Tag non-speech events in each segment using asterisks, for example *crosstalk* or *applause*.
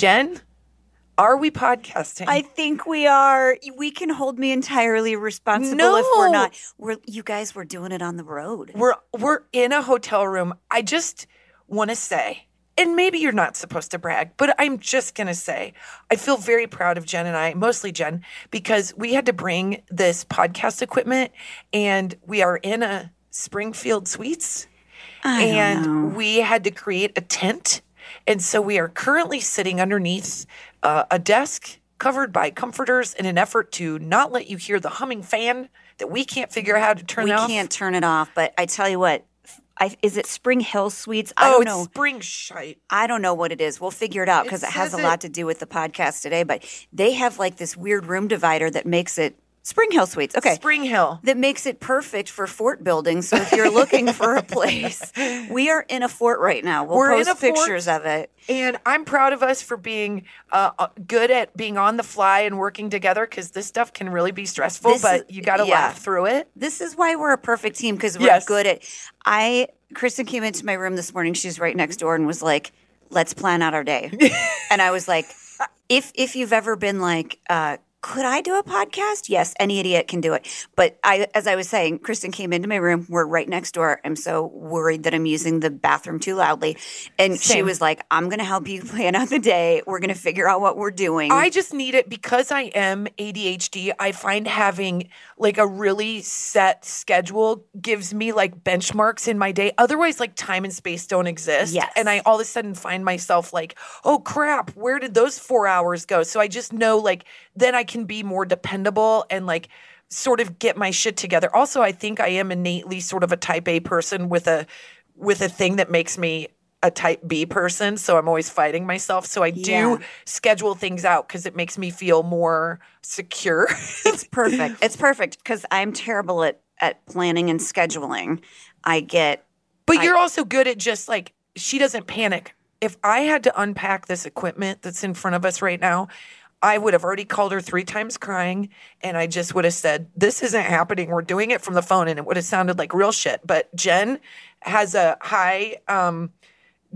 Jen, are we podcasting? I think we are. We can hold me entirely responsible if we're not. We're you guys were doing it on the road. we're we're in a hotel room. I just want to say, and maybe you're not supposed to brag, but I'm just gonna say, I feel very proud of Jen and I, mostly Jen, because we had to bring this podcast equipment, and we are in a Springfield Suites, I and we had to create a tent, and so we are currently sitting underneath uh, a desk covered by comforters in an effort to not let you hear the humming fan that we can't figure out how to turn we off. We can't turn it off. But I tell you what, I, is it Spring Hill Suites? I oh, don't know. spring shite. I don't know what it is. We'll figure it out because It it, has a lot it- to do with the podcast today. But they have like this weird room divider that makes it Spring Hill Suites. Okay. Spring Hill. that makes it perfect for fort building. So if you're looking for a *laughs* place, we are in a fort right now. We'll We're in post a fort. pictures of it. And I'm proud of us for being uh, uh, good at being on the fly and working together because this stuff can really be stressful, This but is- you got to yeah. laugh through it. This is why we're a perfect team because we're Yes. good at. I Kristin came into my room this morning. She's right next door and was like, "Let's plan out our day." *laughs* and I was like, "If if you've ever been like." Uh, could I do a podcast? Yes, any idiot can do it. But I, as I was saying, Kristin came into my room. We're right next door. I'm so worried that I'm using the bathroom too loudly. And she was like, I'm going to help you *laughs* plan out the day. We're going to figure out what we're doing. I just need it because I am ADHD. I find having like a really set schedule gives me like benchmarks in my day. Otherwise, like time and space don't exist. Yes. And I all of a sudden find myself like, oh crap, where did those four hours go? So I just know like then I can be more dependable and like sort of get my shit together. Also, I think I am innately sort of a type A person with a with a thing that makes me a type B person, so I'm always fighting myself. So I do Yeah. schedule things out because it makes me feel more secure. *laughs* It's perfect. It's perfect because I'm terrible at at planning and scheduling. I get but you're also good at just like she doesn't panic. If I had to unpack this equipment that's in front of us right now, I would have already called her three times crying and I just would have said, This isn't happening. We're doing it from the phone. And it would have sounded like real shit. But Jen has a high um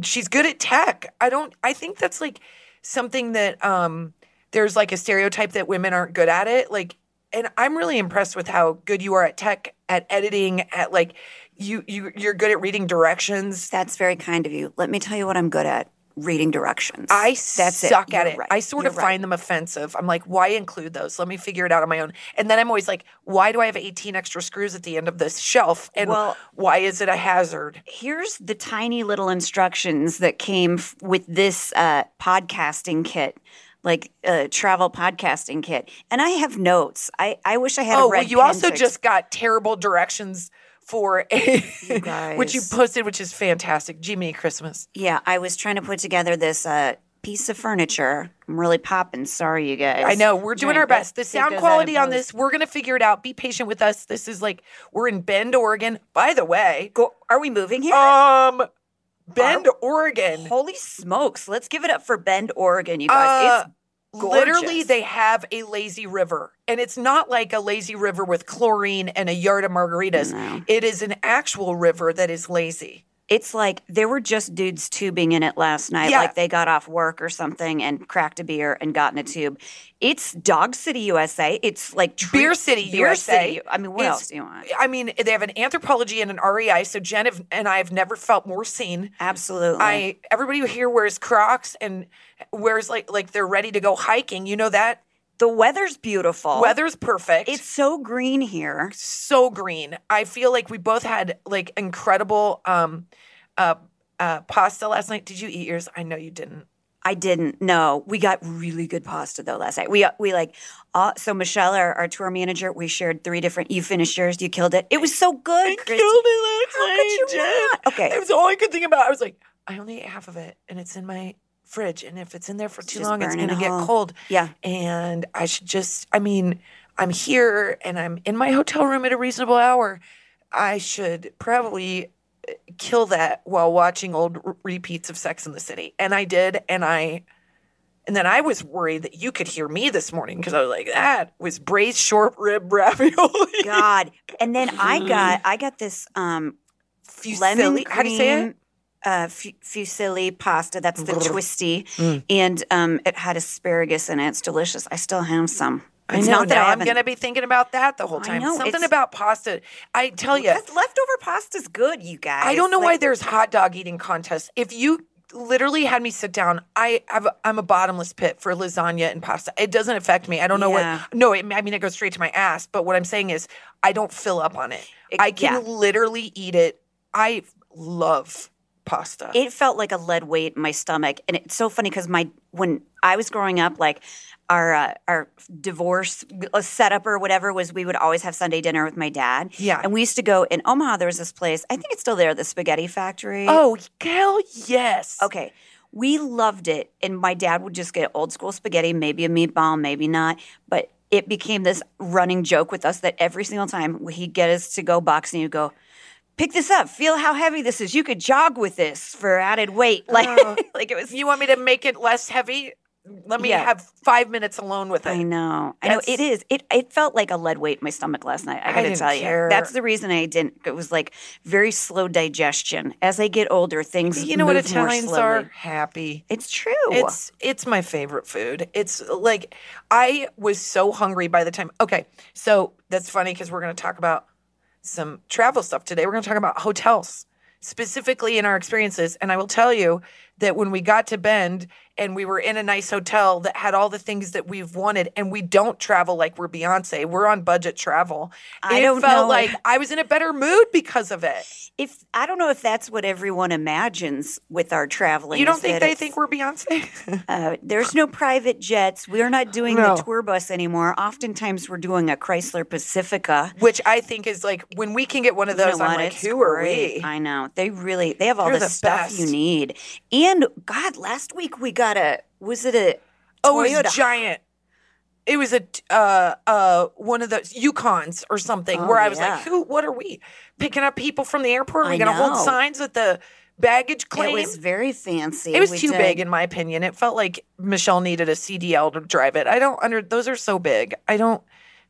she's good at tech. I don't I think that's like something that um there's like a stereotype that women aren't good at it. Like and I'm really impressed with how good you are at tech, at editing, at like you you you're good at reading directions. that's very kind of you. Let me tell you what I'm good at: reading directions. I that's suck it. at You're it. right. I sort You're of right. find them offensive. I'm like, why include those? Let me figure it out on my own. And then I'm always like, why do I have 18 extra screws at the end of this shelf? And Well- why is it a hazard? Here's the tiny little instructions that came f- with this uh, podcasting kit. Like a travel podcasting kit, and I have notes. I, I wish I had a Oh, well, you also to- just got terrible directions for a which you *laughs* posted, which is fantastic. Jimmy Christmas. yeah. I was trying to put together this uh, piece of furniture. I'm really popping. Sorry, you guys. I know we're doing Trying our best. The sound quality on this, we're gonna figure it out. Be patient with us. This is like we're in Bend, Oregon. By the way, Go, are we moving here? um, Bend, Oregon. Holy smokes! Let's give it up for Bend, Oregon, you guys. Uh, it's Literally, they have a lazy river, and it's not like a lazy river with chlorine and a yard of margaritas. No. It is an actual river that is lazy. It's like there were just dudes tubing in it last night. Yeah. Like they got off work or something and cracked a beer and got in a tube. It's Dog City, USA. It's like treat- Beer City, Beer USA. City. I mean, what is- else do you want? I mean, they have an Anthropologie and an REI. So Jen have- and I have never felt more seen. Absolutely. I everybody here wears Crocs and wears like like they're ready to go hiking. You know that the weather's beautiful. weather's perfect. It's so green here. so green. I feel like we both had like incredible um uh uh pasta last night. Did you eat yours? I know you didn't. I didn't. No, we got really good pasta though last night. We we like uh, so Michelle, our, our tour manager, we shared three different. You finished yours. You killed it. It was so good. I Christy. killed it last How night, could you Jen. not? Okay. It was all I could think about. I was like, I only ate half of it, and it's in my fridge. And if it's in there for too just long, it's going to get cold. Yeah. And I should just, I mean, I'm here and I'm in my hotel room at a reasonable hour. I should probably uh, kill that while watching old r- repeats of Sex in the City. And I did. And I, and then I was worried that you could hear me this morning because I was like, that was braised short rib ravioli. God. And then I *laughs* got I got this um Fusilli. lemon cream How do you say it? Uh, fu- fusilli pasta. That's the twisty, Mm. and um, it had asparagus in it. It's delicious. I still have some. I It's know. not that I I'm going to be thinking about that the whole time. know, Something about pasta. I tell you, leftover pasta's good, you guys. I don't know why there's hot dog eating contests. If you literally had me sit down, I have a, I'm a bottomless pit for lasagna and pasta. It doesn't affect me. I don't know Yeah. what. No, it, I mean it goes straight to my ass. But what I'm saying is, I don't fill up on it. It- I can yeah. literally eat it. I love pasta. it felt like a lead weight in my stomach and it's so funny because my when i was growing up like our uh, our divorce uh, setup or whatever was we would always have sunday dinner with my dad Yeah. and we used to go in omaha there was this place i think it's still there the spaghetti factory oh hell yes. okay we loved it and my dad would just get old school spaghetti maybe a meatball maybe not but it became this running joke with us that every single time he'd get us to go boxing he'd go pick this up feel how heavy this is you could jog with this for added weight *laughs* like Uh, *laughs* like it was You want me to make it less heavy? Let me Yeah. have five minutes alone with it. I know. I know it is. It it felt like a lead weight in my stomach last night. I I gotta didn't tell care. you. That's the reason I didn't. It was like very slow digestion. As I get older, things You know what Italians are? Happy. It's true. It's it's my favorite food. It's like I was so hungry by the time. Okay, so that's funny because we're going to talk about some travel stuff today. We're going to talk about hotels specifically in our experiences, and I will tell you that when we got to Bend and we were in a nice hotel that had all the things that we've wanted, and we don't travel like we're Beyonce. We're on budget travel. I it don't felt know. like I was in a better mood because of it. if I don't know if that's what everyone imagines with our traveling. You don't think they think we're Beyonce? *laughs* uh, there's no private jets. We're not doing No. the tour bus anymore. Oftentimes, we're doing a Chrysler Pacifica. Which I think is like when we can get one of You know those, I'm like, who are we? I know. They really they have all the the stuff you need. And God, last week we got a was it a Oh, it Toyota was giant. It was a uh uh one of those Yukons or something Oh, where I was yeah. like, who? What are we picking up people from the airport? Are we I gonna hold know. signs with the baggage claim? It was very fancy. It was We too did- big in my opinion. It felt like Michelle needed a CDL to drive it. I don't under those are so big. I don't.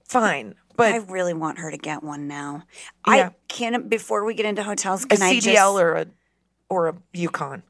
Fine, but I really want her to get one now. Yeah. I can not before we get into hotels. a Can I CDL just, or a or a Yukon.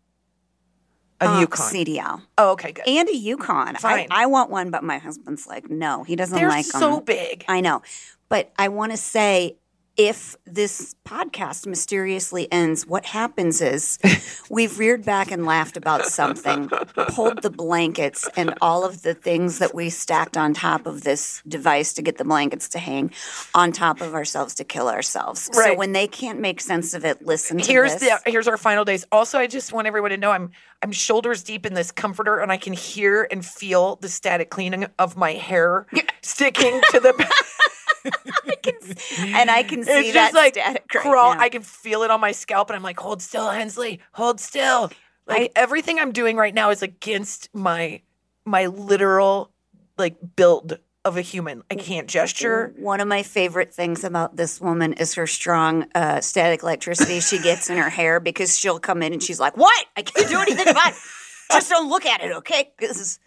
A uh, Yukon. CDL oh, okay, good. and a Yukon. Fine. I, I want one, but my husband's like, no, he doesn't like. They're like so them. big. I know, but I want to say. If this podcast mysteriously ends, what happens is *laughs* we've reared back and laughed about something, pulled the blankets and all of the things that we stacked on top of this device to get the blankets to hang on top of ourselves to kill ourselves. So when they can't make sense of it, listen to here's this. the here's our final days. Also, I just want everyone to know I'm I'm shoulders deep in this comforter, and I can hear and feel the static cleaning of my hair *laughs* sticking to the. *laughs* *laughs* and I can see it's that like static right crawl. now. I can feel it on my scalp, and I'm like, hold still, Hensley, hold still. Like everything I'm doing right now is against my my literal like build of a human. I can't gesture. One of my favorite things about this woman is her strong uh, static electricity she gets in her hair because she'll come in and she's like, "What? I can't do anything about it. *laughs* Just don't look at it, okay? Because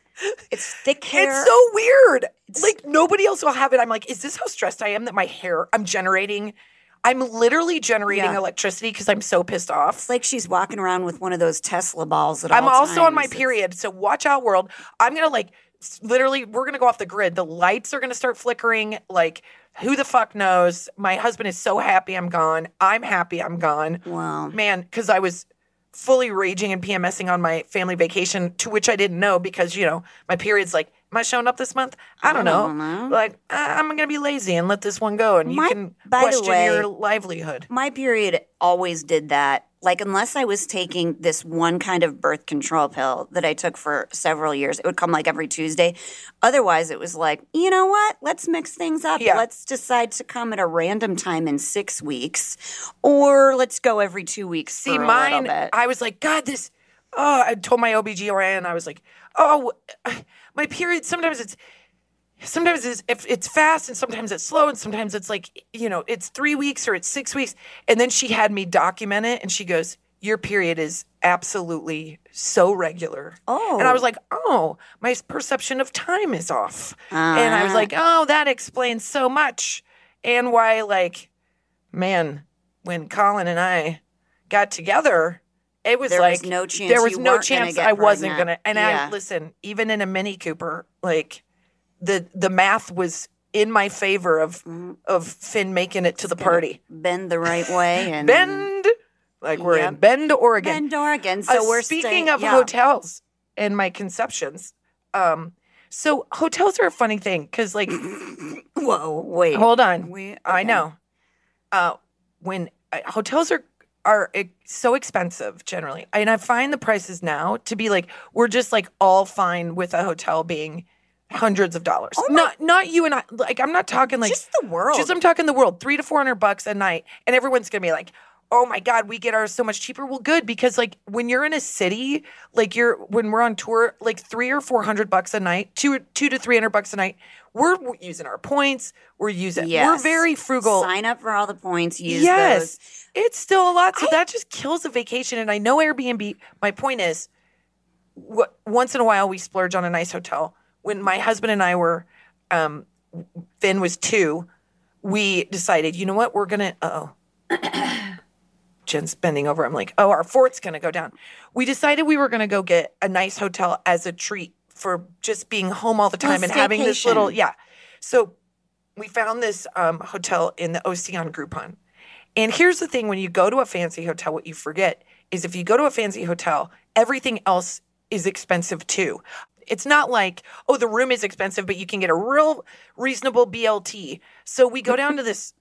it's thick hair. It's so weird. like nobody else will have it. I'm like, is this how stressed I am that my hair I'm generating? I'm literally generating Yeah. electricity because I'm so pissed off. It's like she's walking around with one of those Tesla balls at I'm all also on my period, so watch out, world. I'm gonna like literally, we're gonna go off the grid. The lights are gonna start flickering. Like, who the fuck knows? My husband is so happy I'm gone. I'm happy I'm gone. Wow. man, because I was fully raging and PMSing on my family vacation, to which I didn't know because you know my period's like, am I showing up this month? I don't, know. don't know. Like I- I'm gonna be lazy and let this one go, and My- you can question way- your livelihood. My period always did that like unless I was taking this one kind of birth control pill that I took for several years, it would come like every Tuesday. Otherwise, it was like, you know what? Let's mix things up. Yeah. Let's decide to come at a random time in six weeks, or let's go every two weeks. See, mine. I was like, God, this. Oh, I told my OBGYN, I was like, oh, *sighs* my period, sometimes it's. Sometimes it's if it's fast and sometimes it's slow and sometimes it's like you know it's three weeks or it's six weeks and then she had me document it and she goes your period is absolutely so regular Oh. and I was like oh my perception of time is off and I was Ah. like oh that explains so much and why like man when Colin and I got together it was There was like no chance there was no chance I wasn't pregnant. gonna and Yeah. I listen even in a Mini Cooper like the the math was in my favor of Mm-hmm. of Finn making it to the party bend the right way *laughs* and Bend like we're in Bend Oregon Bend Oregon. So Uh, we're speaking staying- of yeah. hotels and my conceptions um so hotels are a funny thing because like *coughs* Whoa, wait. hold on We- I know uh when uh, hotels are are so expensive generally and I find the prices now to be like we're just like all fine with a hotel being hundreds of dollars oh not not you and I like I'm not talking like Oh Just the world. just I'm talking the world, three to four hundred bucks a night, and everyone's gonna be like, "Oh my god, we get ours so much cheaper." Well, good because like when you're in a city, like you're when we're on tour, like three or four hundred bucks a night, two two to three hundred bucks a night. We're using our points. We're using. Yes. We're very frugal. Sign up for all the points. Use yes, those. it's still a lot. So that just kills a vacation. And I know Airbnb. My point is, what once in a while we splurge on a nice hotel. When my husband and I were, um, Finn was two, we decided, you know what, we're gonna. Oh. *coughs* Jen's bending over. I'm like, oh, our fort's gonna go down. We decided we were gonna go get a nice hotel as a treat for just being home all the time and having this little, yeah. So we found this um, hotel in the Ocean Groupon. And here's the thing when you go to a fancy hotel, what you forget is if you go to a fancy hotel, everything else is expensive too. It's not like, oh, the room is expensive, but you can get a real reasonable BLT. So we go down to this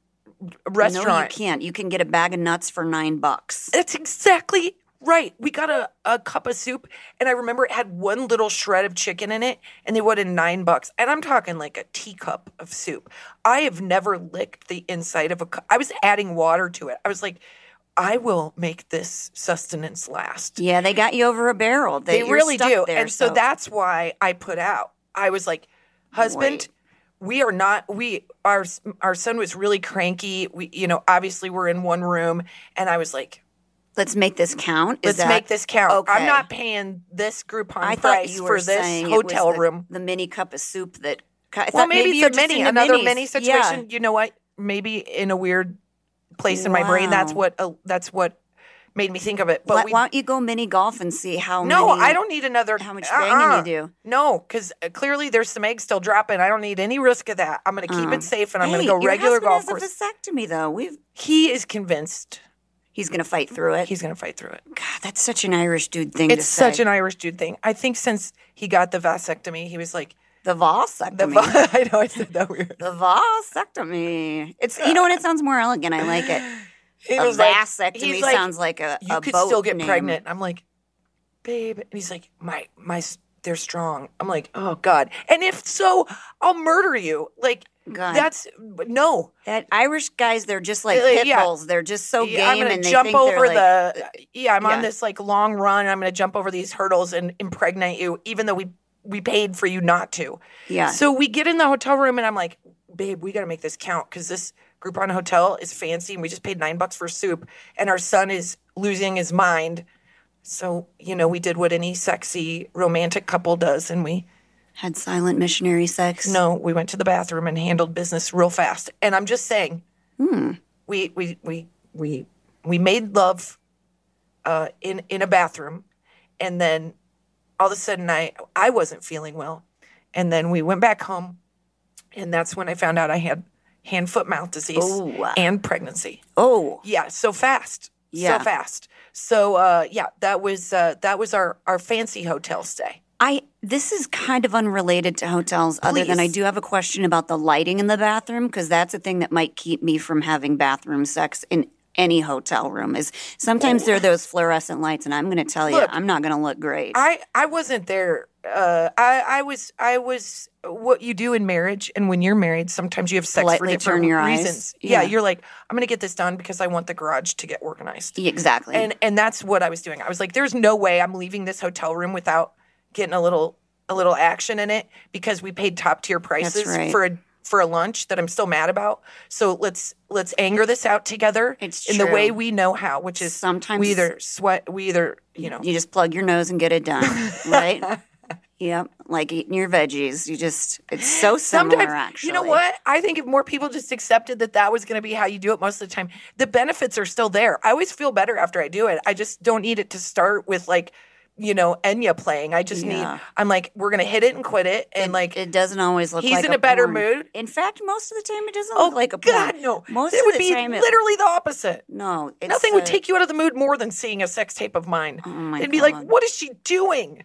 restaurant. No, you can't. You can get a bag of nuts for nine bucks. That's exactly right. We got a, a cup of soup, and I remember it had one little shred of chicken in it, and they wanted nine bucks. And I'm talking like a teacup of soup. I have never licked the inside of a cup. I was adding water to it. I was like, I will make this sustenance last. Yeah, they got you over a barrel. They, They really do. There, and so, that's why I put out. I was like, husband, Wait. we are not we our our son was really cranky. We you know, obviously we're in one room and I was like, let's make this count. Is let's that- make this count. Okay. I'm not paying this Groupon I thought price for this saying it was hotel the, room. the mini cup of soup that. I Well, thought maybe, it's a mini, another minis. mini Yeah. situation. You know what? Maybe in a weird place in my brain, that's what uh, that's what made me think of it. But Why, we, why don't you go mini golf and see how no, many? I don't need another. how much banging you uh-uh. do. No, because clearly there's some eggs still dropping. I don't need any risk of that. I'm going to keep it safe and I'm going to go your regular golf has course. a vasectomy though. We've he is convinced he's going to fight through it. he's going to fight through it. God, that's such an Irish dude thing It's to say. such an Irish dude thing. I think since he got the vasectomy, he was like, the vasectomy. the va- *laughs* I know I said that weird. The vasectomy. It's you know what? It sounds more elegant. I like it. He A vasectomy like, sounds like a you a could still get name. pregnant. I'm like, babe, and he's like, my my, they're strong. I'm like, oh god. And if so, I'll murder you. Like God. that's no. That Irish guys, they're just like Uh, pit yeah. bulls. They're just so Yeah, I'm gonna and they jump over like, the. Yeah, I'm yeah. on this like long run. I'm gonna jump over these hurdles and impregnate you, even though we we paid for you not to. Yeah. So we get in the hotel room, and I'm like, babe, we gotta make this count because this Groupon hotel is fancy, and we just paid nine bucks for soup, and our son is losing his mind. So you know, we did what any sexy romantic couple does, and we had silent missionary sex. no, we went to the bathroom and handled business real fast. And I'm just saying, we we we we we made love uh, in in a bathroom, and then all of a sudden I I wasn't feeling well, and then we went back home, and that's when I found out I had hand foot mouth disease Ooh. and pregnancy. Oh, Yeah, so fast, Yeah. so fast. So uh, yeah, that was uh, that was our our fancy hotel stay. I. This is kind of unrelated to hotels, other than I do have a question about the lighting in the bathroom because that's a thing that might keep me from having bathroom sex in any hotel room is sometimes there are those fluorescent lights and I'm going to tell you Look, I'm not going to look great. I I wasn't there. Uh, I I was I was what you do in marriage, and when you're married, sometimes you have sex for different turn your eyes. reasons. Yeah. Yeah. you're like, I'm gonna get this done because I want the garage to get organized, exactly. and and that's what I was doing. I was like, there's no way I'm leaving this hotel room without getting a little a little action in it because we paid top tier prices right. for a for a lunch that I'm still mad about. So let's let's anger this out together It's in the way we know how, which is Sometimes- we either sweat, we either you know you just plug your nose and get it done, *laughs* right? Yep, like eating your veggies. You just it's so similar Sometimes, actually. you know what? I think if more people just accepted that that was going to be how you do it most of the time, the benefits are still there. I always feel better after I do it. I just don't need it to start with like, you know, Enya playing. I just Yeah. need. I'm like, we're going to hit it and quit it, and like, It doesn't always look he's like in a better porn. mood. In fact, most of the time it doesn't oh look like a God, porn. no. Most it of would the be time it- literally the opposite. No, it's Nothing would uh, take you out of the mood more than seeing a sex tape of mine. Oh my and be like, what is she doing?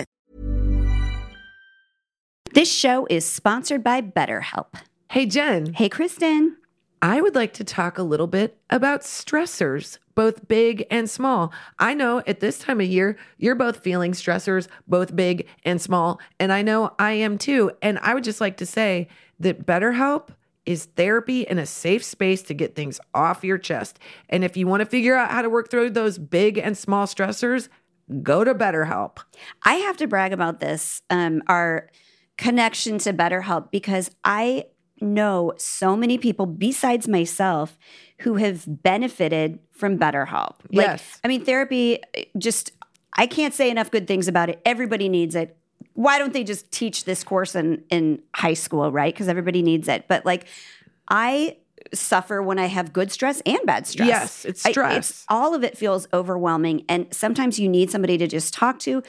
This show is sponsored by BetterHelp. Hey, Jen, Hey, Kristin. I would like to talk a little bit about stressors, both big and small. I know at this time of year, you're both feeling stressors, both big and small. And I know I am too. And I would just like to say that BetterHelp is therapy and a safe space to get things off your chest. And if you want to figure out how to work through those big and small stressors, go to BetterHelp. I have to brag about this, um, our connection to BetterHelp, because I know so many people besides myself who have benefited from BetterHelp. Like, Yes. I mean, therapy just, I can't say enough good things about it. Everybody needs it. Why don't they just teach this course in, in high school, right? Because everybody needs it. But like, I suffer when I have good stress and bad stress. Yes, it's I- stress. all of it feels overwhelming. And sometimes you need somebody to just talk to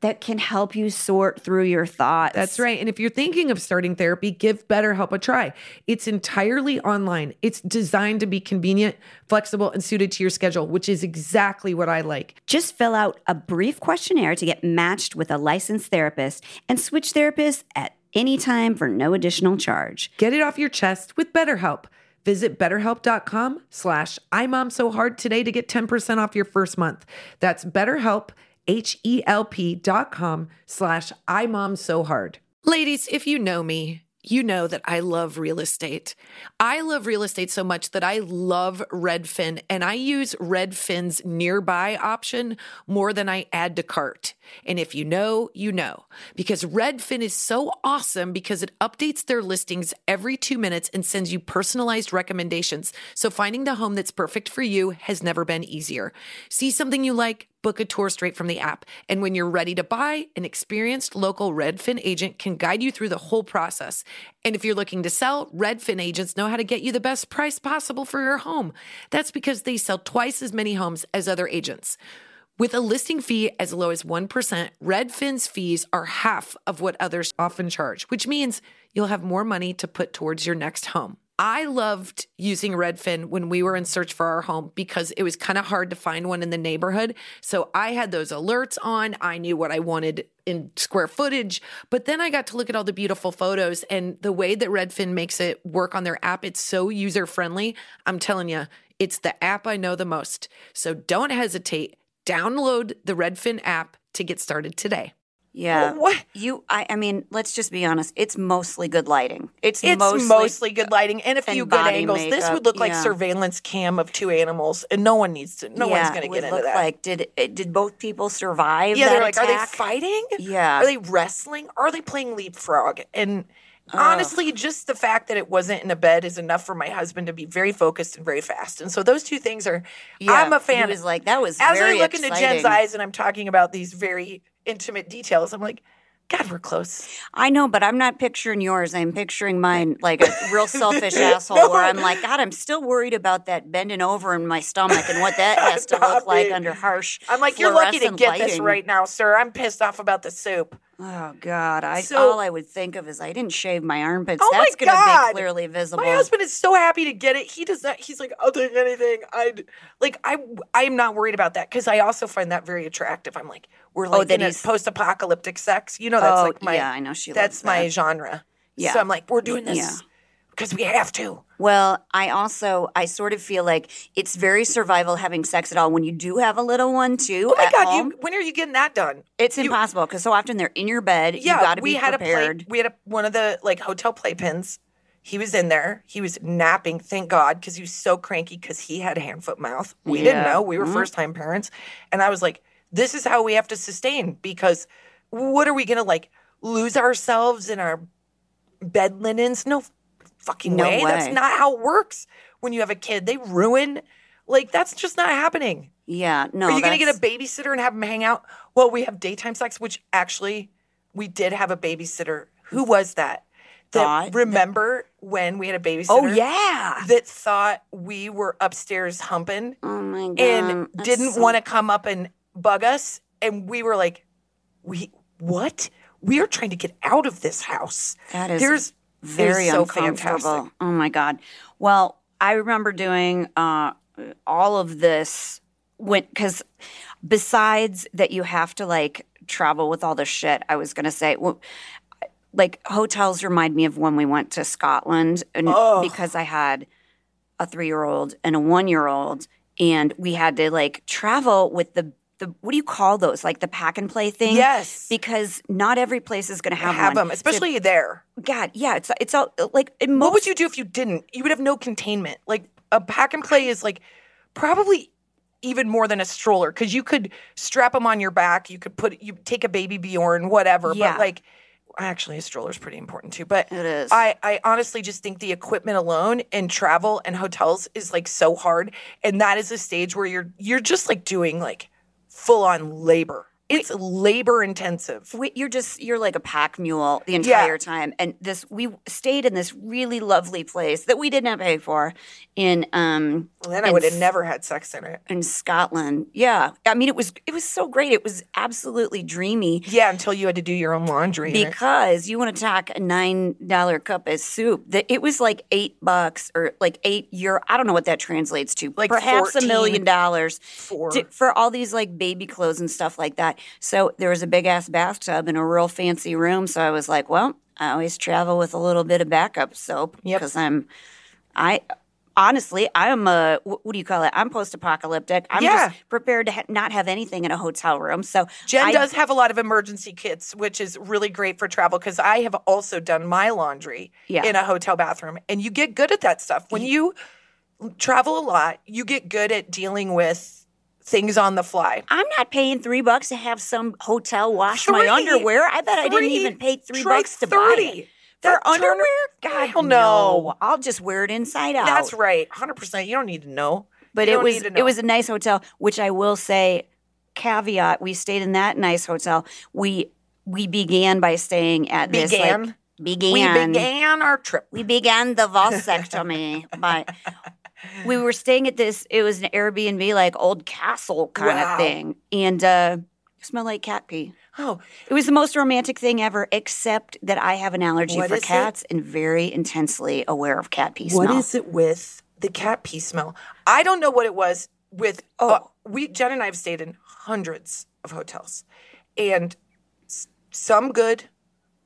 that can help you sort through your thoughts. That's right. And if you're thinking of starting therapy, give BetterHelp a try. It's entirely online. It's designed to be convenient, flexible, and suited to your schedule, which is exactly what I like. Just fill out a brief questionnaire to get matched with a licensed therapist and switch therapists at any time for no additional charge. Get it off your chest with BetterHelp. Visit betterhelp.com slash imomsohard today to get 10% off your first month. That's betterhelp, H-E-L-P dot com slash imomsohard. Ladies, if you know me, you know that I love real estate. I love real estate so much that I love Redfin and I use Redfin's nearby option more than I add to cart. And if you know, you know, because Redfin is so awesome because it updates their listings every two minutes and sends you personalized recommendations. So finding the home that's perfect for you has never been easier. See something you like, book a tour straight from the app. And when you're ready to buy, an experienced local Redfin agent can guide you through the whole process. And if you're looking to sell, Redfin agents know how to get you the best price possible for your home. That's because they sell twice as many homes as other agents. With a listing fee as low as 1%, Redfin's fees are half of what others often charge, which means you'll have more money to put towards your next home. I loved using Redfin when we were in search for our home because it was kind of hard to find one in the neighborhood. So I had those alerts on. I knew what I wanted in square footage, but then I got to look at all the beautiful photos and the way that Redfin makes it work on their app. It's so user friendly. I'm telling you, it's the app I know the most. So don't hesitate. Download the Redfin app to get started today. Yeah. What? You I I mean, let's just be honest. It's mostly good lighting. It's, It's mostly, mostly, good lighting and a and few good body angles. this would look like yeah. surveillance cam of two animals, and no one needs to. No one's going to get into look that. Like did it- did both people survive? yeah, they're like, are they fighting? Yeah. Are they wrestling? Are they playing leapfrog? And oh. honestly, just the fact that it wasn't in a bed is enough for my husband to be very focused and very fast. And so those two things are. Yeah, I'm a fan. He was like, that was As very I look into Jen's eyes and I'm talking about these very intimate details, I'm like, God, we're close. I know, but I'm not picturing yours. I'm picturing mine *laughs* like a real selfish *laughs* asshole where I'm like, God, I'm still worried about that bending over in my stomach and what that *laughs* has to look like under harsh. I'm like, you're lucky to get this right now, sir. I'm pissed off about the soup. Oh God! I So- all I would think of is I didn't shave my armpits. Oh my That's gonna God. be clearly visible. My husband is so happy to get it. He does not. He's like, I'll take anything. I like. I I am not worried about that because I also find that very attractive. I'm like, we're oh, like Oh, that in a post-apocalyptic sex. You know, that's Oh, like my. yeah, I know she That's my that. genre. Yeah. So I'm like, we're doing this Yeah. Because we have to. Well, I also I sort of feel like it's very survival having sex at all when you do have a little one too. Oh my god! home. You, when are you getting that done? it's impossible because so often they're in your bed. Yeah, you got to we be had prepared. a play. We had a, one of the like hotel playpens. He was in there. He was napping. Thank God, because he was so cranky because he had hand foot mouth. We didn't Mm-hmm. know. We were first time parents, and I was like, "This is how we have to sustain." Because what are we gonna like lose ourselves in our bed linens? No fucking No way. That's not how it works. When you have a kid, they ruin. Like that's just not happening. yeah, no. Are you going to get a babysitter and have them hang out? Well, we have daytime sex, which actually we did have a babysitter. Who was that? That remember when we had a oh, babysitter? Oh yeah. That thought we were upstairs humping Oh my god. and that's didn't so- want to come up and bug us, and we were like, "We what? We are trying to get out of this house." That is There's very so uncomfortable. Oh my god. Well, I remember doing uh, all of this when because besides that you have to like travel with all the shit. I was gonna say. Well, like hotels remind me of when we went to Scotland, and because I had a three-year-old and a one-year-old, and we had to like travel with the the what do you call those? Like the pack and play thing? Yes. because not every place is going to have, have them, especially there. God, yeah, it's it's all like in What would you do if you didn't? You would have no containment. Like a pack and play is like probably even more than a stroller because you could strap them on your back. You could put you take a baby Bjorn, whatever. Yeah. But like, actually, a stroller is pretty important too. But It is. I I honestly just think the equipment alone in travel and hotels is like so hard, and that is a stage where you're you're just like doing like full on labor. It's labor intensive. we, you're just you're like a pack mule the Yeah. entire time. And this we stayed in this really lovely place that we did not pay for in um Well, then I would have never had sex in it. in Scotland. Yeah, I mean it was it was so great. It was absolutely dreamy. Yeah, until you had to do your own laundry. Because you want to talk a nine dollar cup of soup, that it was like eight bucks or like eight euro. I don't know what that translates to. Like perhaps 14 a million dollars for- for all these like baby clothes and stuff like that. So there was a big ass bathtub in a real fancy room. So I was like, well, I always travel with a little bit of backup soap Yep. because I'm, I. Honestly, I'm a what do you call it? I'm post-apocalyptic. I'm Yeah. just prepared to ha- not have anything in a hotel room. So Jen I- does have a lot of emergency kits, which is really great for travel because I have also done my laundry Yeah. in a hotel bathroom. And you get good at that stuff. When you travel a lot, you get good at dealing with things on the fly. I'm not paying three bucks to have some hotel wash Three- my underwear. I bet I didn't even pay three bucks to 30. buy it. For underwear? God, Hell no. no. I'll just wear it inside out. That's right. 100%. You don't need to know. But You it was it was a nice hotel, which I will say, caveat: we stayed in that nice hotel. We we began by staying at this like, Began? began We began our trip. we began the vasectomy by we were staying at this it was an airbnb like old castle kind Wow. of thing and uh smelled like cat pee Oh, it was the most romantic thing ever except that i have an allergy What for is it? cats and very intensely aware of cat pee smell What is it with the cat pee smell? I don't know what it was with. Oh. uh, we Jen and I have stayed in hundreds of hotels, and s- some good,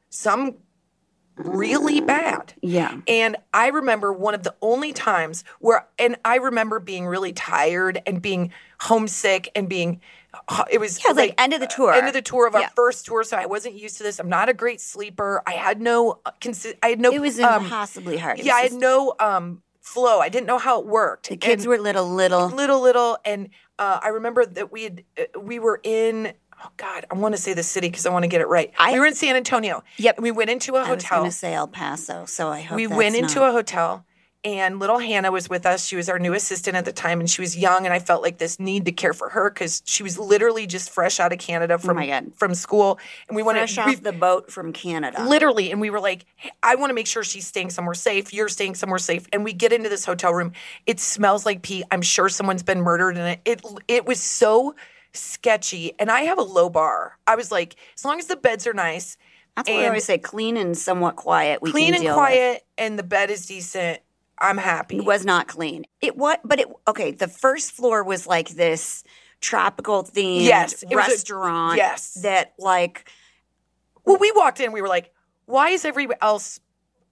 some really bad. yeah And I remember one of the only times where, and I remember being really tired and being homesick and being, it was Yeah, it was like end of the tour. end of the tour of our Yeah. first tour. So I wasn't used to this. I'm not a great sleeper. I had no, uh, consi- I had no, it was um, impossibly hard yeah, I had no um, flow. I didn't know how it worked. the kids And were little little little, little, and uh, I remember that we had, uh, we were in. Oh God, I want to say the city because I want to get it right. I- we were in San Antonio. Yep. and we went into a i was hotel going to say el paso so i hope we went into not- a hotel and little Hannah was with us. She was our new assistant at the time, and she was young, and I felt like this need to care for her because she was literally just fresh out of Canada oh from Oh my God. from school, and we wanted Fresh we- off the boat from Canada. literally and we were like hey, i want to make sure she's staying somewhere safe you're staying somewhere safe and we get into this hotel room it smells like pee i'm sure someone's been murdered in it it, it was so sketchy and i have a low bar i was like as long as the beds are nice That's what I always say: clean and somewhat quiet. We clean and quiet and the bed is decent i'm happy It was not clean. It what? But it okay. The first floor was like this tropical themed Yes, was a- restaurant. yes. that like well we walked in we were like why is every else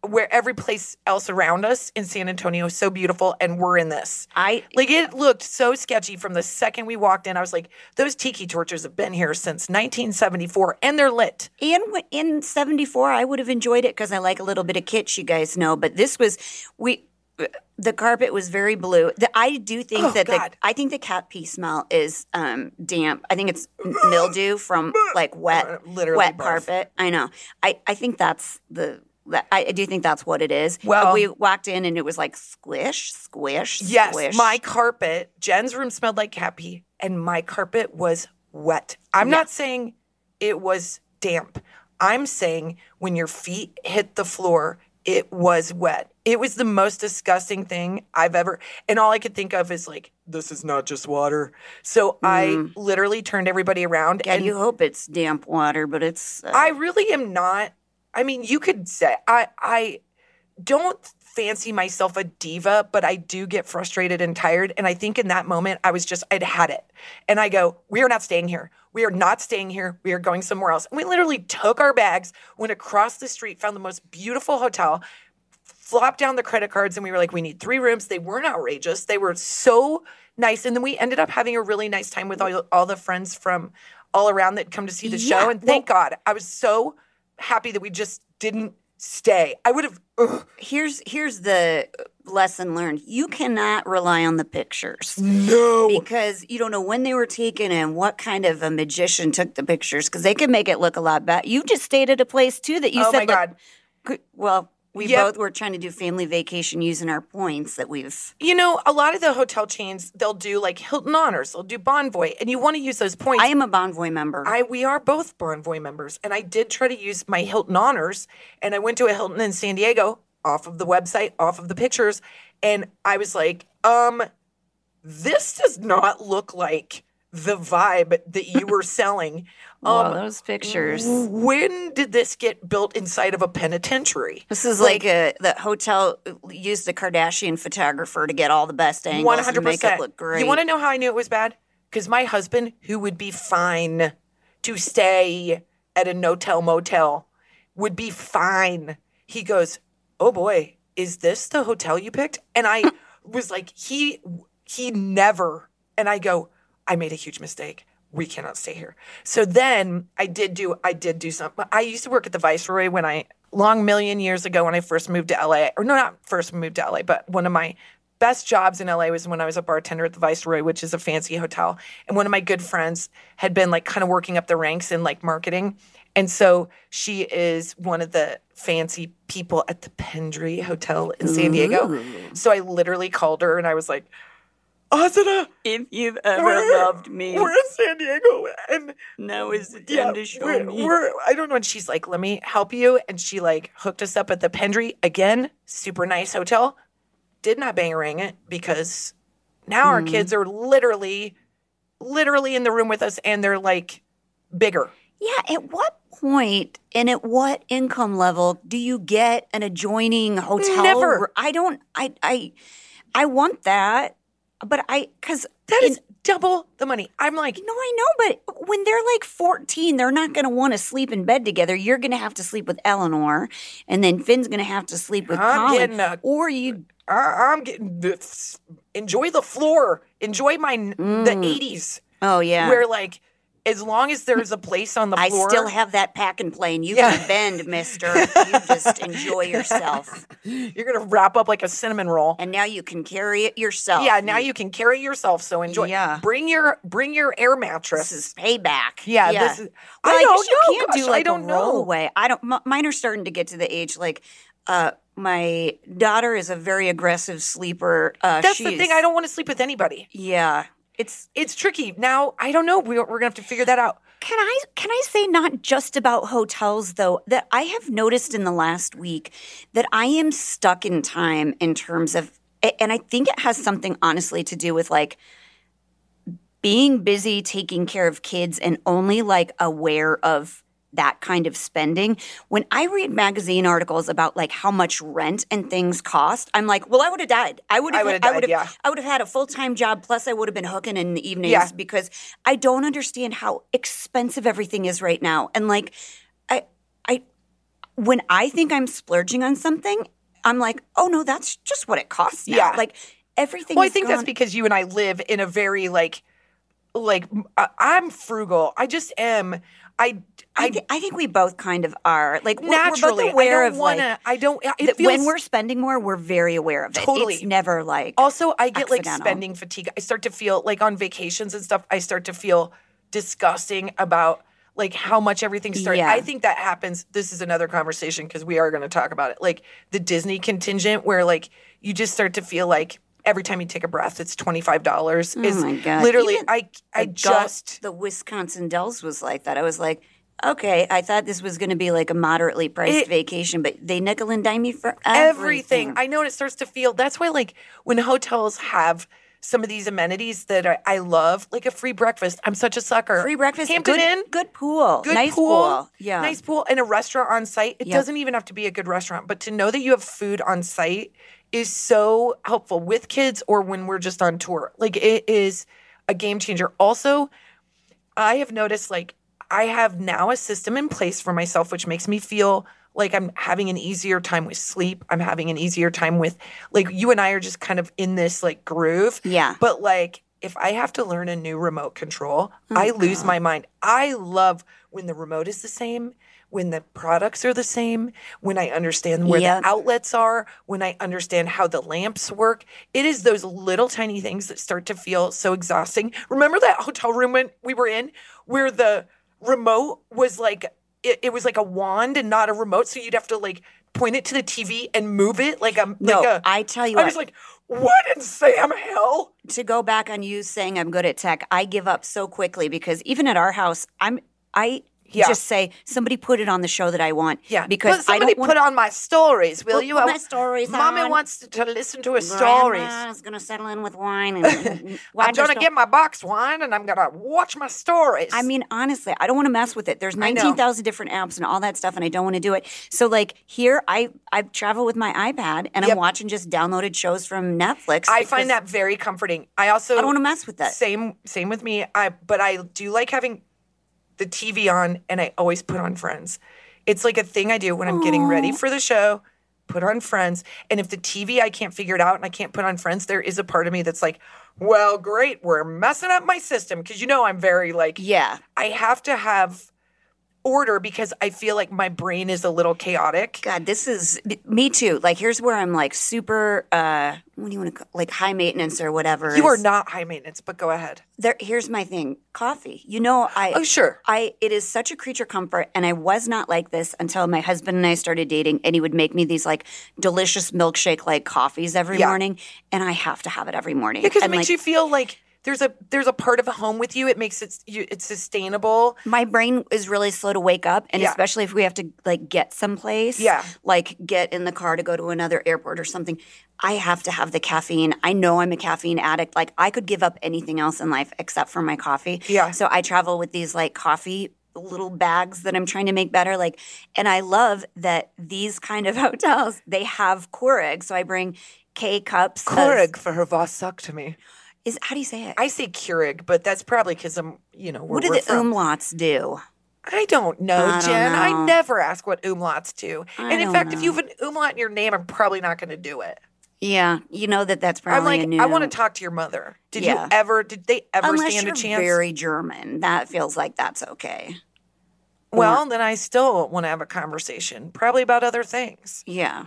where every place else around us in san antonio is so beautiful and we're in this I Like it looked so sketchy from the second we walked in. I was like, those tiki torches have been here since 1974 and they're lit. And in 74, I would have enjoyed it because I like a little bit of kitsch, you guys know. But this was, we, the carpet was very blue. The, I do think Oh, that the, I think the cat pee smell is um, damp. I think it's mildew from like wet, *laughs* literally wet carpet. I know. I, I think that's the, I do think that's what it is. Well- But we walked in and it was like squish, squish, Yes, squish. my carpet, Jen's room smelled like cat pee and my carpet was wet. I'm not saying it was damp. I'm saying when your feet hit the floor, it was wet. It was the most disgusting thing I've ever, and all I could think of is like, this is not just water. So I literally turned everybody around. And you hope it's damp water, but it's. Uh, I really am not. I mean, you could say I I don't fancy myself a diva, but I do get frustrated and tired. And I think in that moment, I was just I'd had it, and I go, "We are not staying here. We are not staying here. We are going somewhere else." And we literally took our bags, went across the street, found the most beautiful hotel, flopped down the credit cards, and we were like, "We need three rooms." They weren't outrageous. They were so nice, and then we ended up having a really nice time with all all the friends from all around that come to see the show. And thank God, I was so happy that we just didn't stay. I would have. ugh. here's here's the lesson learned. You cannot rely on the pictures. No. because you don't know when they were taken and what kind of a magician took the pictures because they can make it look a lot better. You just stayed at a place too that you Oh said, my God. well, we Yep. both were trying to do family vacation using our points that we've. You know, a lot of the hotel chains, they'll do like Hilton Honors, they'll do Bonvoy, and you want to use those points. I am a Bonvoy member. I we are both Bonvoy members, and I did try to use my Hilton honors, and I went to a Hilton in San Diego off of the website, off of the pictures, and I was like, um, this does not look like the vibe that you were selling. Um, those pictures. when did this get built inside of a penitentiary? This is like, a the hotel used a Kardashian photographer to get all the best angles One and hundred make it look great. You want to know how I knew it was bad? Because my husband, who would be fine to stay at a no-tell motel, would be fine. He goes, "Oh boy, is this the hotel you picked?" And I *laughs* was like, "He, he never." And I go, "I made a huge mistake. We cannot stay here." So then I did do, I did do some. I used to work at the Viceroy when I long million years ago when I first moved to LA, or no, not first moved to LA, but one of my best jobs in LA was when I was a bartender at the Viceroy, which is a fancy hotel. And one of my good friends had been like kind of working up the ranks in like marketing. And so she is one of the fancy people at the Pendry Hotel in San Diego. So I literally called her and I was like, Azana, if you've ever we're- loved me, We're in San Diego. And now is the yeah, time to show we're, me. we're- I don't know. And she's like, let me help you. And she like hooked us up at the Pendry again, super nice hotel. Did not bang ring it because now Mm-hmm. our kids are literally, literally in the room with us and they're like bigger. Yeah, at what point and at what income level do you get an adjoining hotel? Never. r- I don't I I I want that, but I cuz That is double the money. I'm like, no, I know, but when they're like 14, they're not going to want to sleep in bed together. You're going to have to sleep with Eleanor, and then Finn's going to have to sleep with I'm Colin. getting a- or you, I- I'm getting. Enjoy the floor. Enjoy my the 80s oh Mm. yeah, where like as long as there's a *laughs* place on the I floor. I still have that pack and plane. You Yeah. can bend, Mister. *laughs* You just enjoy yourself, You're gonna wrap up like a cinnamon roll. and now you can carry it yourself. Yeah, now you can carry yourself. So enjoy. Yeah. Bring your bring your air mattress. This is payback. yeah, this is. Well, I I, don't guess you know. can't gosh, do like I don't a know. rollaway. I don't. m- Mine are starting to get to the age like, uh, my daughter is a very aggressive sleeper. Uh, That's the thing. I don't want to sleep with anybody. Yeah, it's. It's tricky. Now, I don't know. We're, we're going to have to figure that out. Can I can I say not just about hotels though that I have noticed in the last week that I am stuck in time in terms of and I think it has something honestly to do with like being busy taking care of kids and only like aware of that kind of spending. When I read magazine articles about like how much rent and things cost, I'm like, well, I would have died. I would have. I would have. yeah. I would have had a full time job. Plus, I would have been hooking in the evenings Yeah. because I don't understand how expensive everything is right now. And like, I, I, when I think I'm splurging on something, I'm like, oh no, that's just what it costs now. Yeah. Like everything. Well, I think that's gone- because you and I live in a very like, like I'm frugal. I just am. I, I, thi- I think we both kind of are. Like we're, naturally. we're both aware I don't of wanna. like I don't. It feels, when we're spending more, we're very aware of it. Totally. It's never like Also, I get like spending fatigue. I start to feel like on vacations and stuff, I start to feel disgusting about like how much everything starts. Yeah. I think that happens. This is another conversation because we are going to talk about it. Like the Disney contingent, where like you just start to feel like every time you take a breath, it's twenty five dollars. Oh is my God. literally Even I I just the Wisconsin Dells was like that. I was like, okay, I thought this was going to be like a moderately priced It- vacation, but they nickel and dime me for everything. everything. I know and it starts to feel. That's why like when hotels have some of these amenities that I, I love, like a free breakfast. I'm such a sucker. Free breakfast, Hampton good, Inn, good pool, good nice pool, Yeah, nice pool, and a restaurant on site. It Yep. doesn't even have to be a good restaurant, but to know that you have food on site is so helpful with kids or when we're just on tour. Like it is a game changer. Also, I have noticed like I have now a system in place for myself, which makes me feel like I'm having an easier time with sleep. I'm having an easier time with like you and I are just kind of in this like groove. Yeah. But like if I have to learn a new remote control, Oh, I lose my mind. I love when the remote is the same, when the products are the same, when I understand where Yep. the outlets are, when I understand how the lamps work. It is those little tiny things that start to feel so exhausting. Remember that hotel room when we were in where the remote was like it, it was like a wand and not a remote, so you'd have to like point it to the TV and move it like a No, like a I tell you I what. was like, what in Sam hell? to go back on you saying I'm good at tech, I give up so quickly because even at our house, I'm I Yeah. just say somebody put it on the show that I want. Yeah, because But somebody I don't put on my stories, will Put- you? put I- my stories Mommy on. wants to, to listen to her stories. Grandma's gonna settle in with wine and, *laughs* and I'm gonna get my box wine and I'm gonna watch my stories. I mean, honestly, I don't want to mess with it. There's 19,000 different apps and all that stuff, and I don't want to do it. So, like, here, I I travel with my iPad and Yep. I'm watching just downloaded shows from Netflix. I find that very comforting. I also I don't want to mess with that. Same same with me. I but I do like having the TV on and I always put on Friends. It's like a thing I do when I'm getting ready for the show. Put on Friends, and if the TV I can't figure it out and I can't put on Friends, there is a part of me that's like, "Well, great, we're messing up my system." Because you know I'm very like, Yeah. I have to have order because I feel like my brain is a little chaotic. God, this is me too. Like, here's where I'm like super, uh, what do you want to call like high maintenance or whatever. You are not high maintenance, but go ahead. There, here's my thing coffee. You know, I. Oh, sure. I it is such a creature comfort, and I was not like this until my husband and I started dating, and he would make me these like delicious milkshake like coffees every Yeah. morning, and I have to have it every morning Because it makes like, you feel like there's a there's a part of a home with you. It makes it you, it's sustainable. my brain is really slow to wake up, and Yeah. especially if we have to like get someplace, Yeah. like get in the car to go to another airport or something. I have to have the caffeine. I know I'm a caffeine addict. Like I could give up anything else in life except for my coffee. Yeah. So I travel with these like coffee little bags that I'm trying to make better. Like, and I love that these kind of *laughs* hotels they have Keurig. So I bring K cups. of- for her vasectomy. Is how do you say it? I say Keurig, but that's probably because I'm you know what do the from. umlauts do? I don't know, I don't Jen. I never ask what umlauts do. I and in fact, if you have an umlaut in your name, I'm probably not going to do it. Yeah, you know that that's probably. I'm like, a new. I want to talk to your mother. Did Yeah. you ever? Did they ever Unless stand a chance? very German, that feels like that's okay. well, then I still want to have a conversation, probably about other things. Yeah.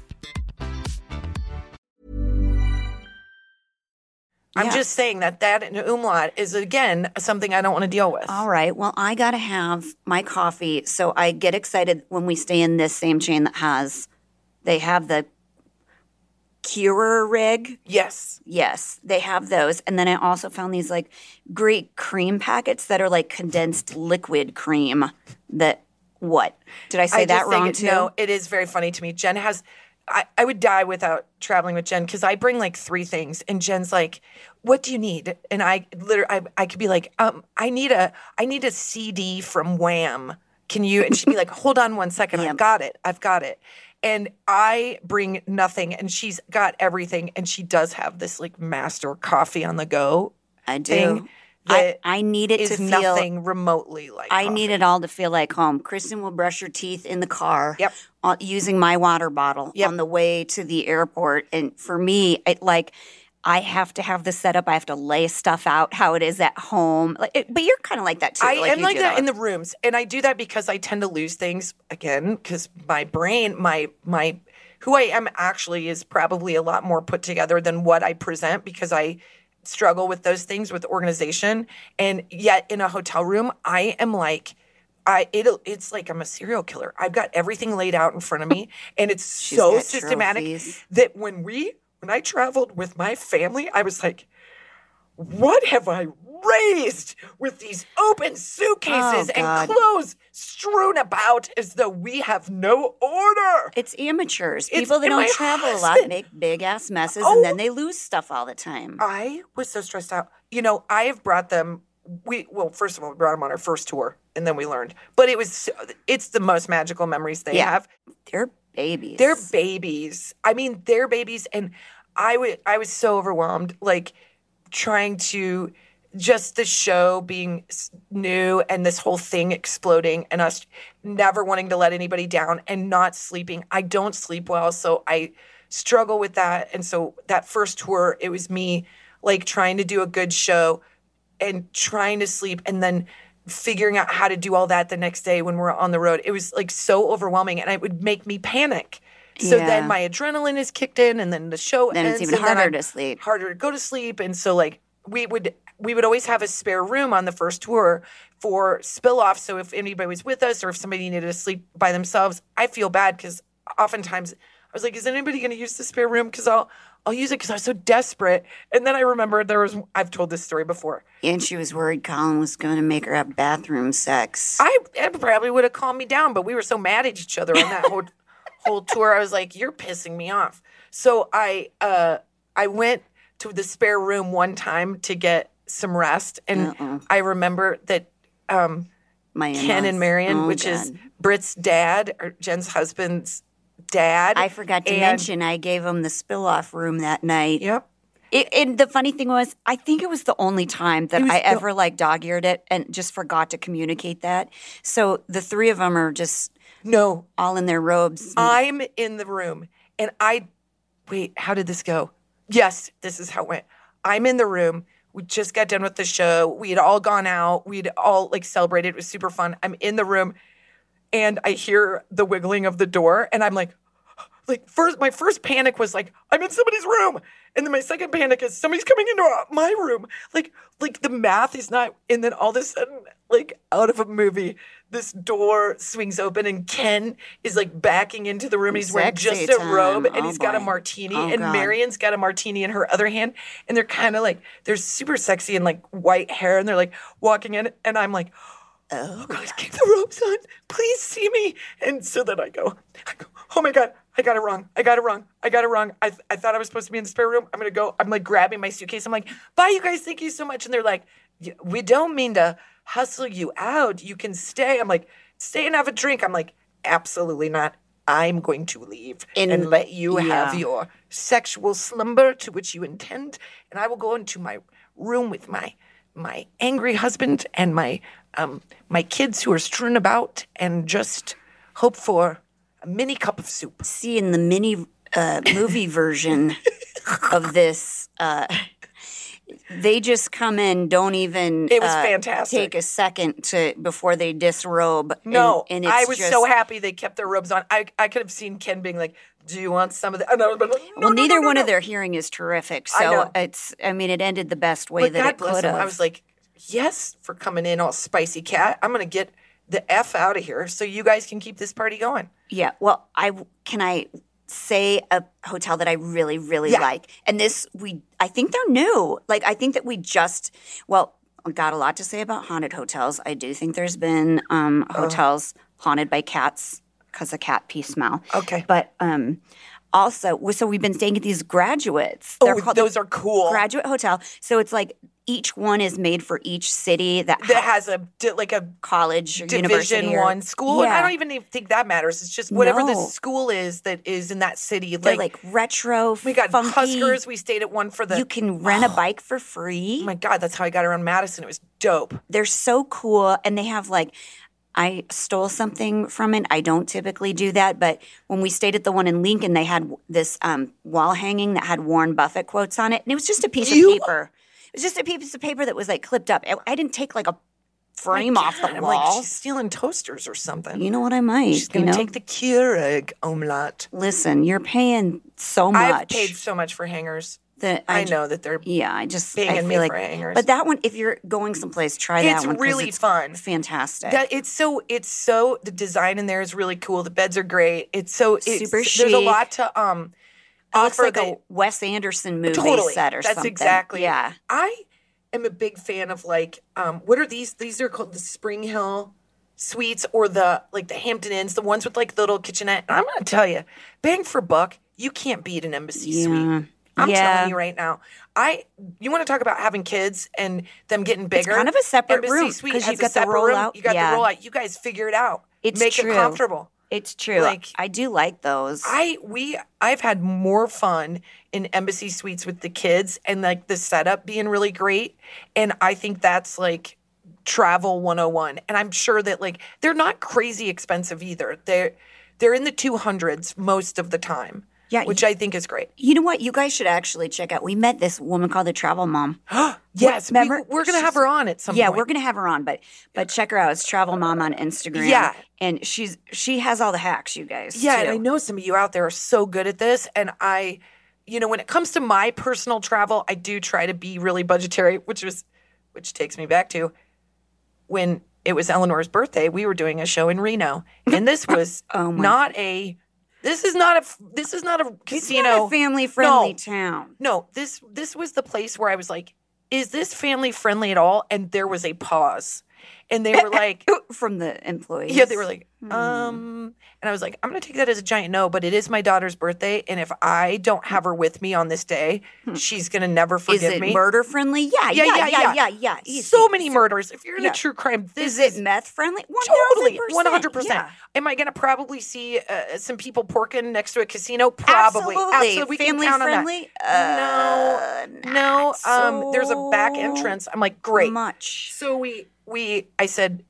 I'm Yeah. just saying that that and umlaut is again something I don't want to deal with. All right. Well, I got to have my coffee. So I get excited when we stay in this same chain that has, they have the Cure rig. Yes. Yes, they have those. And then I also found these like great cream packets that are like condensed liquid cream. That, what? Did I say I that wrong it- too? No, it is very funny to me. Jen has. I, I would die without traveling with Jen because I bring like three things, and Jen's like, "What do you need?" And I literally, I, I could be like, "Um, I need a, I need a CD from Wham. Can you?" And she'd be like, "Hold on one second, I've got it, I've got it." And I bring nothing, and she's got everything, and she does have this like master coffee on the go. I do. thing I, that I need it to feel. nothing remotely like. I coffee. need it all to feel like home. Kristen will brush her teeth in the car. Yep. using my water bottle Yep. on the way to the airport. And for me, it like I have to have the setup. I have to lay stuff out how it is at home. Like, it, but you're kind of like that too. I am you like do that in the rooms, and I do that because I tend to lose things again because my brain, my my who I am actually is probably a lot more put together than what I present because I struggle with those things with organization, and yet in a hotel room, I am like. I it it's like I'm a serial killer. I've got everything laid out in front of me, *laughs* and it's so systematic trophies. that when we when I traveled with my family, I was like, what have I raised with these open suitcases Oh, and clothes strewn about as though we have no order? It's amateurs. It's- People that don't travel a lot make big ass messes Oh. and then oh! they lose stuff all the time. I was so stressed out. You know, I have brought them. We well, first of all, we brought them on our first tour, and then we learned. But it was it's the most magical memories they Yeah. have. They're babies. They're babies. I mean, they're babies, and I was I was so overwhelmed, like trying to just the show being new and this whole thing exploding and us never wanting to let anybody down and not sleeping. I don't sleep well, so I struggle with that. And so that first tour, it was me like trying to do a good show and trying to sleep and then figuring out how to do all that the next day when we're on the road. It was like so overwhelming and it would make me panic. So Yeah. then my adrenaline is kicked in and then the show Then it's ends, even and then harder to sleep. Harder to go to sleep. And so like we would we would always have a spare room on the first tour for spill off. So if anybody was with us or if somebody needed to sleep by themselves, I feel bad because oftentimes I was like, is anybody going to use the spare room? Because I'll I'll use it because I was so desperate. And then I remembered there was I've told this story before. and she was worried Colin was going to make her have bathroom sex. I it probably would have calmed me down, but we were so mad at each other on that *laughs* whole whole tour. I was like, "You're pissing me off." So I uh I went to the spare room one time to get some rest, and I remember that um, My Ken in-laws. and Marion, Oh, which is God. Britt's dad or Jen's husband's dad. I forgot to and- mention I gave him the spill off room that night. Yep. It, and the funny thing was, I think it was the only time that I the- ever like dog eared it and just forgot to communicate that. So the three of them are just No, all in their robes. I'm in the room and I wait, how did this go? Yes, this is how it went. I'm in the room. We just got done with the show. We had all gone out. We'd all like celebrated. It was super fun. I'm in the room and I hear the wiggling of the door and I'm like *gasps* like first my first panic was like I'm in somebody's room. And then my second panic is somebody's coming into my room. Like like the math is not and then all of a sudden like out of a movie this door swings open and Ken is like backing into the room. He's wearing Sexy just a time. robe and Oh, he's got a boy. martini Oh, and God. Marion's got a martini in her other hand and they're kind of like they're super sexy and like white hair and they're like walking in and I'm like oh, oh God, keep the robes on. Please see me. And so then I go, I go, oh my God, I got it wrong. I got it wrong. I got it wrong. I, th- I thought I was supposed to be in the spare room. I'm going to go. I'm like grabbing my suitcase. I'm like, bye, you guys. Thank you so much. And they're like, "Y- we don't mean to hustle you out. You can stay. I'm like, stay and have a drink. I'm like, absolutely not. I'm going to leave and, And- let you have your sexual slumber to which you intend. And I will go into my room with my my angry husband and my um, my kids who are strewn about, and just hope for a mini cup of soup. See, in the mini uh, movie version *laughs* of this, uh, they just come in, don't even. It was uh, fantastic. Take a second to before they disrobe. No, and, it's I was just, so happy they kept their robes on. I I could have seen Ken being like, "Do you want some of that?" And I like, no, Well, no, neither no, one of their hearing is terrific, so know. it's. I mean, it ended the best way But that God it could have. I was like, yes, for coming in all spicy cat. I'm gonna get the f out of here so you guys can keep this party going. Yeah. Well, I can I say a hotel that I really really Yeah. like, and this we I think they're new. Like I think that we just well got a lot to say about haunted hotels. I do think there's been um, Uh-huh. hotels haunted by cats because of cat pee smell. Okay. But um, also, so we've been staying at these graduates. Oh, They're Oh, called those are cool. graduate hotel. So it's like each one is made for each city that, that ha- has a like a college or university division or- one school. And I don't even think that matters. It's just whatever the school is that is in that city. They're Like, like, retro. we got funky. Huskers. We stayed at one for the. you can rent a *gasps* bike for free. oh my God, that's how I got around Madison. It was dope. They're so cool, and they have like. I stole something from it. I don't typically do that, but when we stayed at the one in Lincoln, they had this um, wall hanging that had Warren Buffett quotes on it, and it was just a piece You- of paper. It was just a piece of paper that was like clipped up. I, I didn't take like a frame off the I'm wall. like, she's stealing toasters or something. you know what I might? She's gonna you know? take the Keurig omelette. Listen, you're paying so much. I've paid so much for hangers. That I, ju- know that they're. Yeah, I just I feel like, but that one, if you're going someplace, try that It's one. really it's fun. fantastic. That it's so it's so the design in there is really cool. The beds are great. It's so it's, Super There's a lot to um it looks offer like that- a Wes Anderson movie totally set or that's something. exactly Yeah, I am a big fan of like um what are these? These are called the Spring Hill suites or the like the Hampton Inns, the ones with like the little kitchenette. And I'm gonna tell you, bang for buck, you can't beat an embassy Yeah. suite. I'm Yeah. telling you right now. I you want to talk about having kids and them getting bigger? kind of a separate Embassy room, suite 'cause has you've got the room. rollout. You got Yeah. the rollout. You guys figure it out. It's Make true. it comfortable. it's true. Like- I do like those. I we I've had more fun in embassy suites with the kids and like the setup being really great. And I think that's like travel 101. And I'm sure that like they're not crazy expensive either. They're they're in the 200s most of the time. Yeah, Which I think is great. you know what? You guys should actually check out. We met this woman called the Travel Mom. *gasps* Yes, remember? we, are gonna have her on at some yeah, point. we're gonna have her on, but but check her out. It's Travel Mom on Instagram. Yeah. and she's she has all the hacks, you guys. Yeah, and. I know some of you out there are so good at this. And I, you know, when it comes to my personal travel, I do try to be really budgetary, which was, which takes me back to when it was Eleanor's birthday. We were doing a show in Reno, and this *laughs* was Oh not a. This is not a. This is not a casino. family friendly No. town. No, this this was the place where I was like, "Is this family friendly at all?" And there was a pause, and they were *laughs* like, From the employees. Yeah, they were like, Hmm. um, and I was like, I'm gonna take that as a giant no, but it is my daughter's birthday, and if I don't have her with me on this day, she's gonna never Hmm. Is forgive it me. murder friendly? Yeah, yeah, yeah, yeah, yeah, yeah. Easy. So many murders. If you're into Yeah. true crime, this Is it meth friendly? totally 1000%. one hundred percent. Am I gonna probably see uh, some people porking next to a casino? Probably. Absolutely. We can Family count on that. friendly? Uh, no, no. not Um, there's a back entrance. I'm like, great. Much. So we we I said,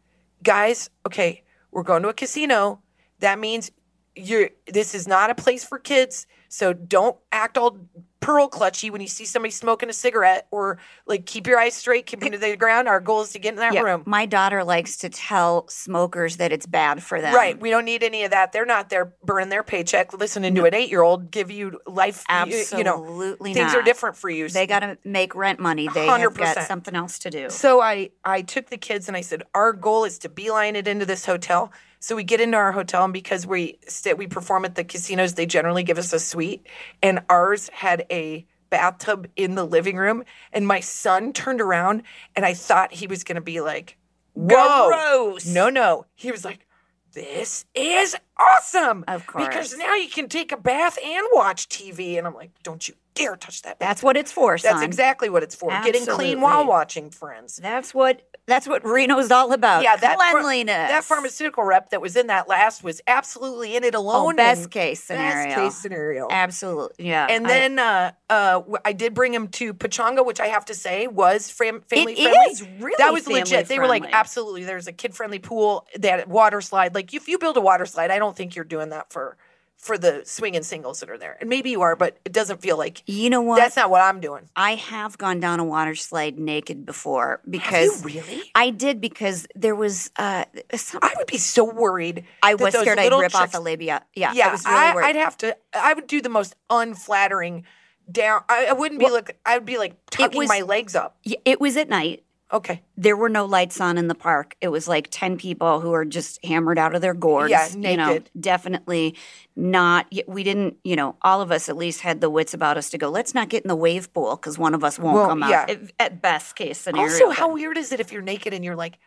guys, okay, we're going to a casino. That means you're this is not a place for kids. So don't act all pearl clutchy when you see somebody smoking a cigarette or like keep your eyes straight, keep them to the ground. Our goal is to get in that Yeah, room. my daughter likes to tell smokers that it's bad for them. Right. We don't need any of that. They're not there burning their paycheck, listening to an eight year old give you life. you- You know, Absolutely things are different for you. They got to make rent money. They have 100%. got something else to do. So I I took the kids and I said, our goal is to beeline it into this hotel. So we get into our hotel, and because we st- we perform at the casinos, they generally give us a suite, and ours had a bathtub in the living room. And my son turned around, and I thought he was going to be like, "Whoa, Gross. no, no." He was like, "This is awesome." Of course. because now you can take a bath and watch TV. And I'm like, "Don't you dare touch that. That's what it's for, son. That's exactly what it's for. Getting clean while watching Friends. That's what that's what Reno's all about. Yeah, that ph- cleanliness. that pharmaceutical rep that was in that last was absolutely in it alone. Oh, best case scenario. Best case scenario. Absolutely. Yeah. And I- then uh, uh, I did bring him to Pachanga, which I have to say was fam- family It friendly. is really that was legit. They were like, absolutely. There's a kid friendly pool, that water slide. Like if you build a water slide, I don't think you're doing that for for the swinging singles that are there. And maybe you are, but it doesn't feel like you know what? that's not what I'm doing. I have gone down a water slide naked before because You really? I did because there was uh some, I would be so worried. I was scared I'd rip off chicks- a labia. Yeah, Yeah, I was really I, worried. would have to. I would do the most unflattering down. I, I wouldn't be like. I would be like tucking was- my legs up. It was at night. Okay. There were no lights on in the park. It was like 10 people who are just hammered out of their gourds. Yeah, You know, naked. definitely not. We didn't, you know, all of us at least had the wits about us to go, let's not get in the wave pool because one of us won't Well, come out. yeah. At, at best case scenario. Also, how weird is it if you're naked and you're like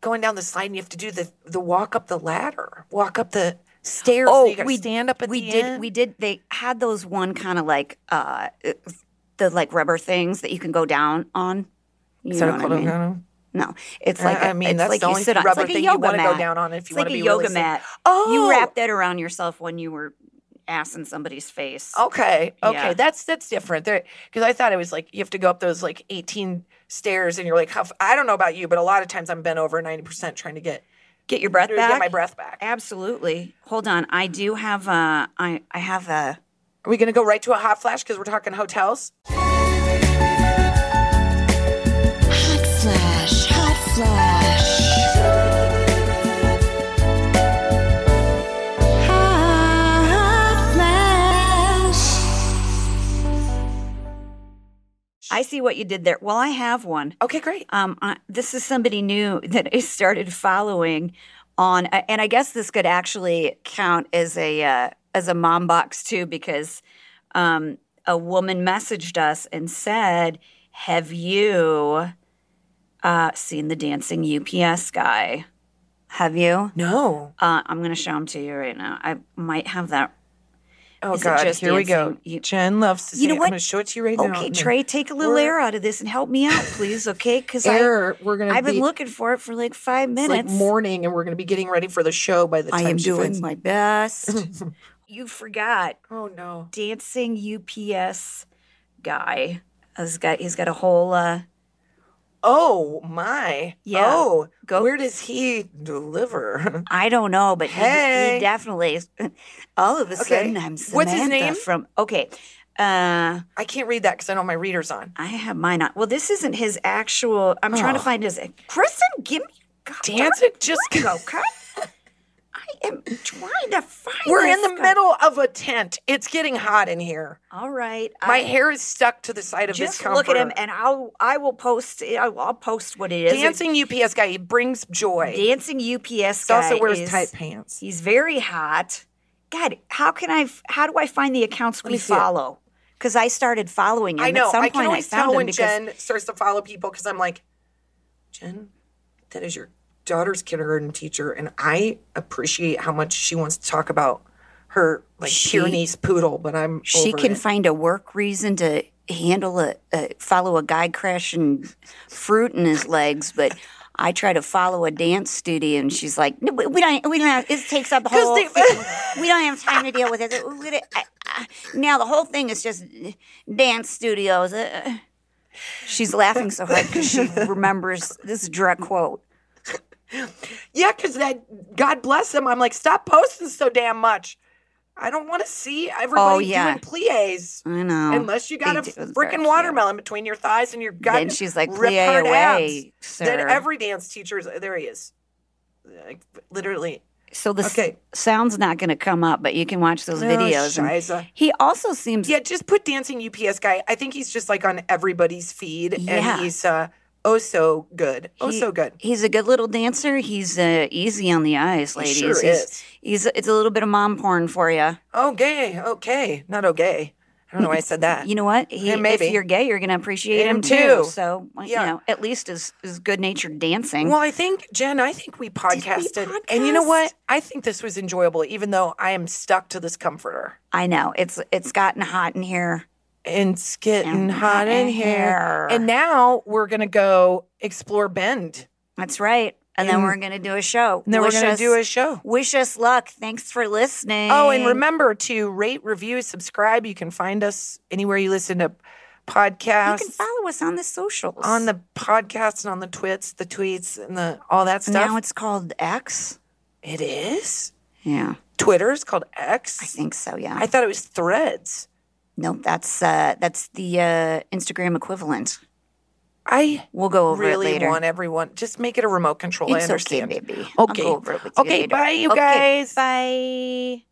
going down the slide and you have to do the the walk up the ladder, walk up the stairs. Oh, we stand up at we the did. end? We did. They had those one kind of like uh, the like rubber things that you can go down on. You Is that know a what I mean? No, it's like I a- mean, it's that's like the you only sit on. rubber it's like thing you yoga wanna go down on if it's you like a be yoga really mat. Oh. you wrap that around yourself when you were ass in somebody's face. Okay, okay, Yeah. that's that's different. Because I thought it was like you have to go up those like eighteen stairs, and you're like, how, f- I don't know about you, but a lot of times I'm bent over ninety percent trying to get Get your breath back. get my breath back. Absolutely. Hold on. I do have a. I I have a. Are we gonna go right to a hot flash because we're talking hotels? I see what you did there. Well, I have one. Okay, great. Um, I, this is somebody new *laughs* that I started following on, and I guess this could actually count as a uh, as a mom box too, because um, a woman messaged us and said, "Have you uh, seen the dancing UPS guy? Have you?" No. Uh, I'm going to show him to you right now. I might have that. Oh Is God, just here we go. dancing? Jen loves to You know it. what? I'm gonna show it to you right now. Okay, Trey, take a little We're- air out of this and help me out, please. Okay, because Air, we're gonna I've been looking for it for like five It's like minutes. morning, and we're gonna be getting ready for the show by the time I am doing finds- my best. *laughs* you forgot Oh no. dancing UPS guy. He's got he's got a whole uh Oh my. Yeah. Oh, Go- Where does he deliver? *laughs* I don't know, but he, Hey. he definitely *laughs* all of a Okay. sudden I'm Samantha What's his name? from okay. Uh I can't read that because I know my reader's on. I have mine on. Well, this isn't his actual I'm trying to Oh. find his Kristen, give me God, Dancing, just go, am trying to find We're in the guy. middle of a tent. It's getting hot in here. All right. My I- hair is stuck to the side of just this comforter. look at him and I'll I will post I'll, I'll post what it is. Dancing UPS guy, he brings joy. dancing UPS he guy also wears is- tight pants. He's very hot. God, how can I? How do I find the accounts we follow? Because I started following him. I know. At some I point, can always I found tell when because Jen starts to follow people because I'm like, Jen, that is your daughter's kindergarten teacher, and I appreciate how much she wants to talk about her like She- Pyrenees poodle, but I'm she can it. find a work reason to handle a, a follow a guy crushing fruit in his legs, but. I try to follow a dance studio, and she's like, "No, we don't. We don't. Have, it takes up the whole. they- thing. *laughs* we don't have time to deal with it. I- I- Now the whole thing is just dance studios." Uh, She's laughing so hard because she *laughs* remembers this is a direct quote. *laughs* Yeah, because that God bless him. I'm like, stop posting so damn much. I don't want to see everybody Oh, yeah. doing plies. I know. Unless you got a They do- freaking watermelon between your thighs and your gut. Then she's like, rip "Plie away, abs. sir." Then every dance teacher's there. He is, like, literally. So the Okay. sound's not going to come up, but you can watch those Oh, videos. he also seems Yeah, just put dancing UPS guy. I think he's just like on everybody's feed, Yeah. and he's uh, oh so good, oh he- so good. He's a good little dancer. He's uh, easy on the eyes, ladies. He sure he's, is. he's it's a little bit of mom porn for you. Oh, gay, okay, not okay. I don't know why I said that. *laughs* You know what? He, Yeah, maybe. If you're gay, you're going to appreciate Him him, too. So Yeah. you know, at least as as good natured dancing. Well, I think Jen, I think we podcasted, and you know what? I think this was enjoyable, even though I am stuck to this comforter. I know it's it's gotten hot in here. It's getting And hot in here. And now we're gonna go explore Bend. That's right. And then we're going to do a show. And then Wish we're gonna us- do a show. Wish us luck. Thanks for listening. Oh, and remember to rate, review, subscribe. You can find us anywhere you listen to podcasts. you can follow us on the socials. on the podcasts and on the twits, the tweets, and the all that stuff. now it's called X. it is. Yeah, Twitter is called X. I think so. Yeah. I thought it was Threads. No, that's uh, that's the uh, Instagram equivalent. I We'll go over really it later. want everyone. Just make it a remote control. I It's okay, understand. baby. Okay. go over it with you Okay, later. bye, you Okay, guys. Bye.